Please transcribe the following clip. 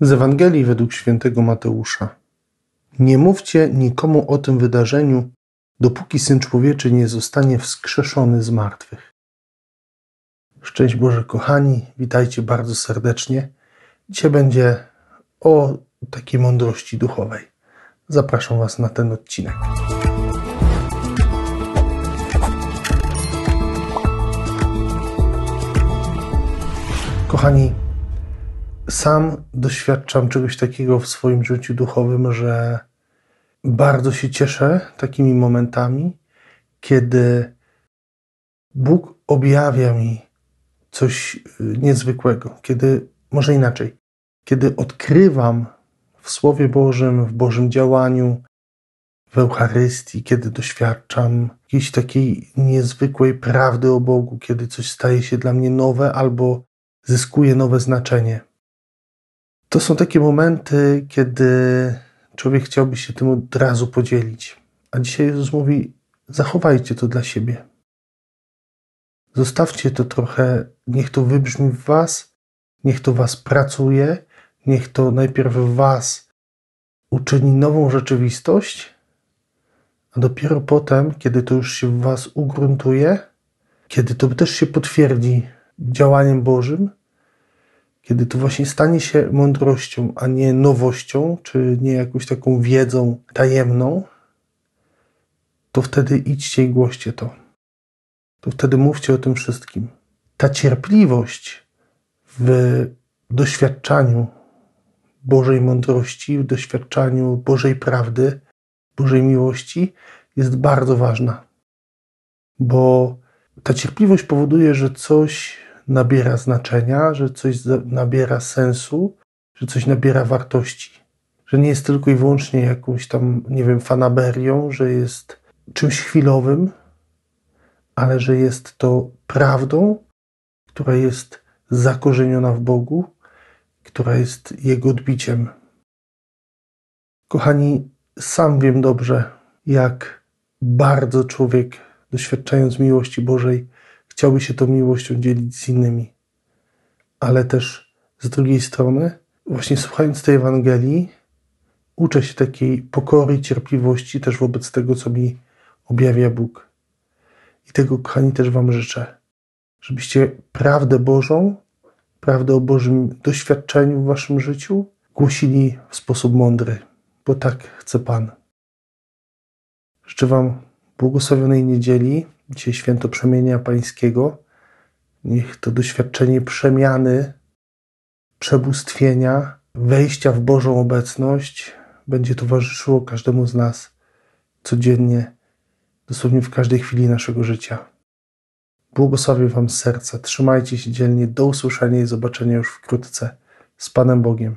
Z Ewangelii według świętego Mateusza. Nie mówcie nikomu o tym wydarzeniu, dopóki Syn Człowieczy nie zostanie wskrzeszony z martwych. Szczęść Boże, kochani, witajcie bardzo serdecznie. Dzisiaj będzie o takiej mądrości duchowej. Zapraszam Was na ten odcinek. Kochani, sam doświadczam czegoś takiego w swoim życiu duchowym, że bardzo się cieszę takimi momentami, kiedy Bóg objawia mi coś y, niezwykłego, kiedy, może inaczej, kiedy odkrywam w Słowie Bożym, w Bożym działaniu, w Eucharystii, kiedy doświadczam jakiejś takiej niezwykłej prawdy o Bogu, kiedy coś staje się dla mnie nowe albo zyskuje nowe znaczenie. To są takie momenty, kiedy człowiek chciałby się tym od razu podzielić. A dzisiaj Jezus mówi: zachowajcie to dla siebie. Zostawcie to trochę, niech to wybrzmi w Was, niech to Was pracuje, niech to najpierw w Was uczyni nową rzeczywistość, a dopiero potem, kiedy to już się w Was ugruntuje, kiedy to też się potwierdzi działaniem Bożym, kiedy to właśnie stanie się mądrością, a nie nowością, czy nie jakąś taką wiedzą tajemną, to wtedy idźcie i głoście to. To wtedy mówcie o tym wszystkim. Ta cierpliwość w doświadczaniu Bożej mądrości, w doświadczaniu Bożej prawdy, Bożej miłości jest bardzo ważna. Bo ta cierpliwość powoduje, że coś nabiera znaczenia, że coś nabiera sensu, że coś nabiera wartości. Że nie jest tylko i wyłącznie jakąś tam, nie wiem, fanaberią, że jest czymś chwilowym, ale że jest to prawdą, która jest zakorzeniona w Bogu, która jest Jego odbiciem. Kochani, sam wiem dobrze, jak bardzo człowiek, doświadczając miłości Bożej, chciałby się tą miłością dzielić z innymi. Ale też z drugiej strony, właśnie słuchając tej Ewangelii, uczę się takiej pokory cierpliwości też wobec tego, co mi objawia Bóg. I tego, kochani, też Wam życzę, żebyście prawdę Bożą, prawdę o Bożym doświadczeniu w Waszym życiu głosili w sposób mądry, bo tak chce Pan. Życzę Wam błogosławionej niedzieli, dzisiaj święto przemienia Pańskiego. Niech to doświadczenie przemiany, przebóstwienia, wejścia w Bożą obecność będzie towarzyszyło każdemu z nas codziennie, dosłownie w każdej chwili naszego życia. Błogosławię Wam serca. Trzymajcie się dzielnie. Do usłyszenia i zobaczenia już wkrótce. Z Panem Bogiem.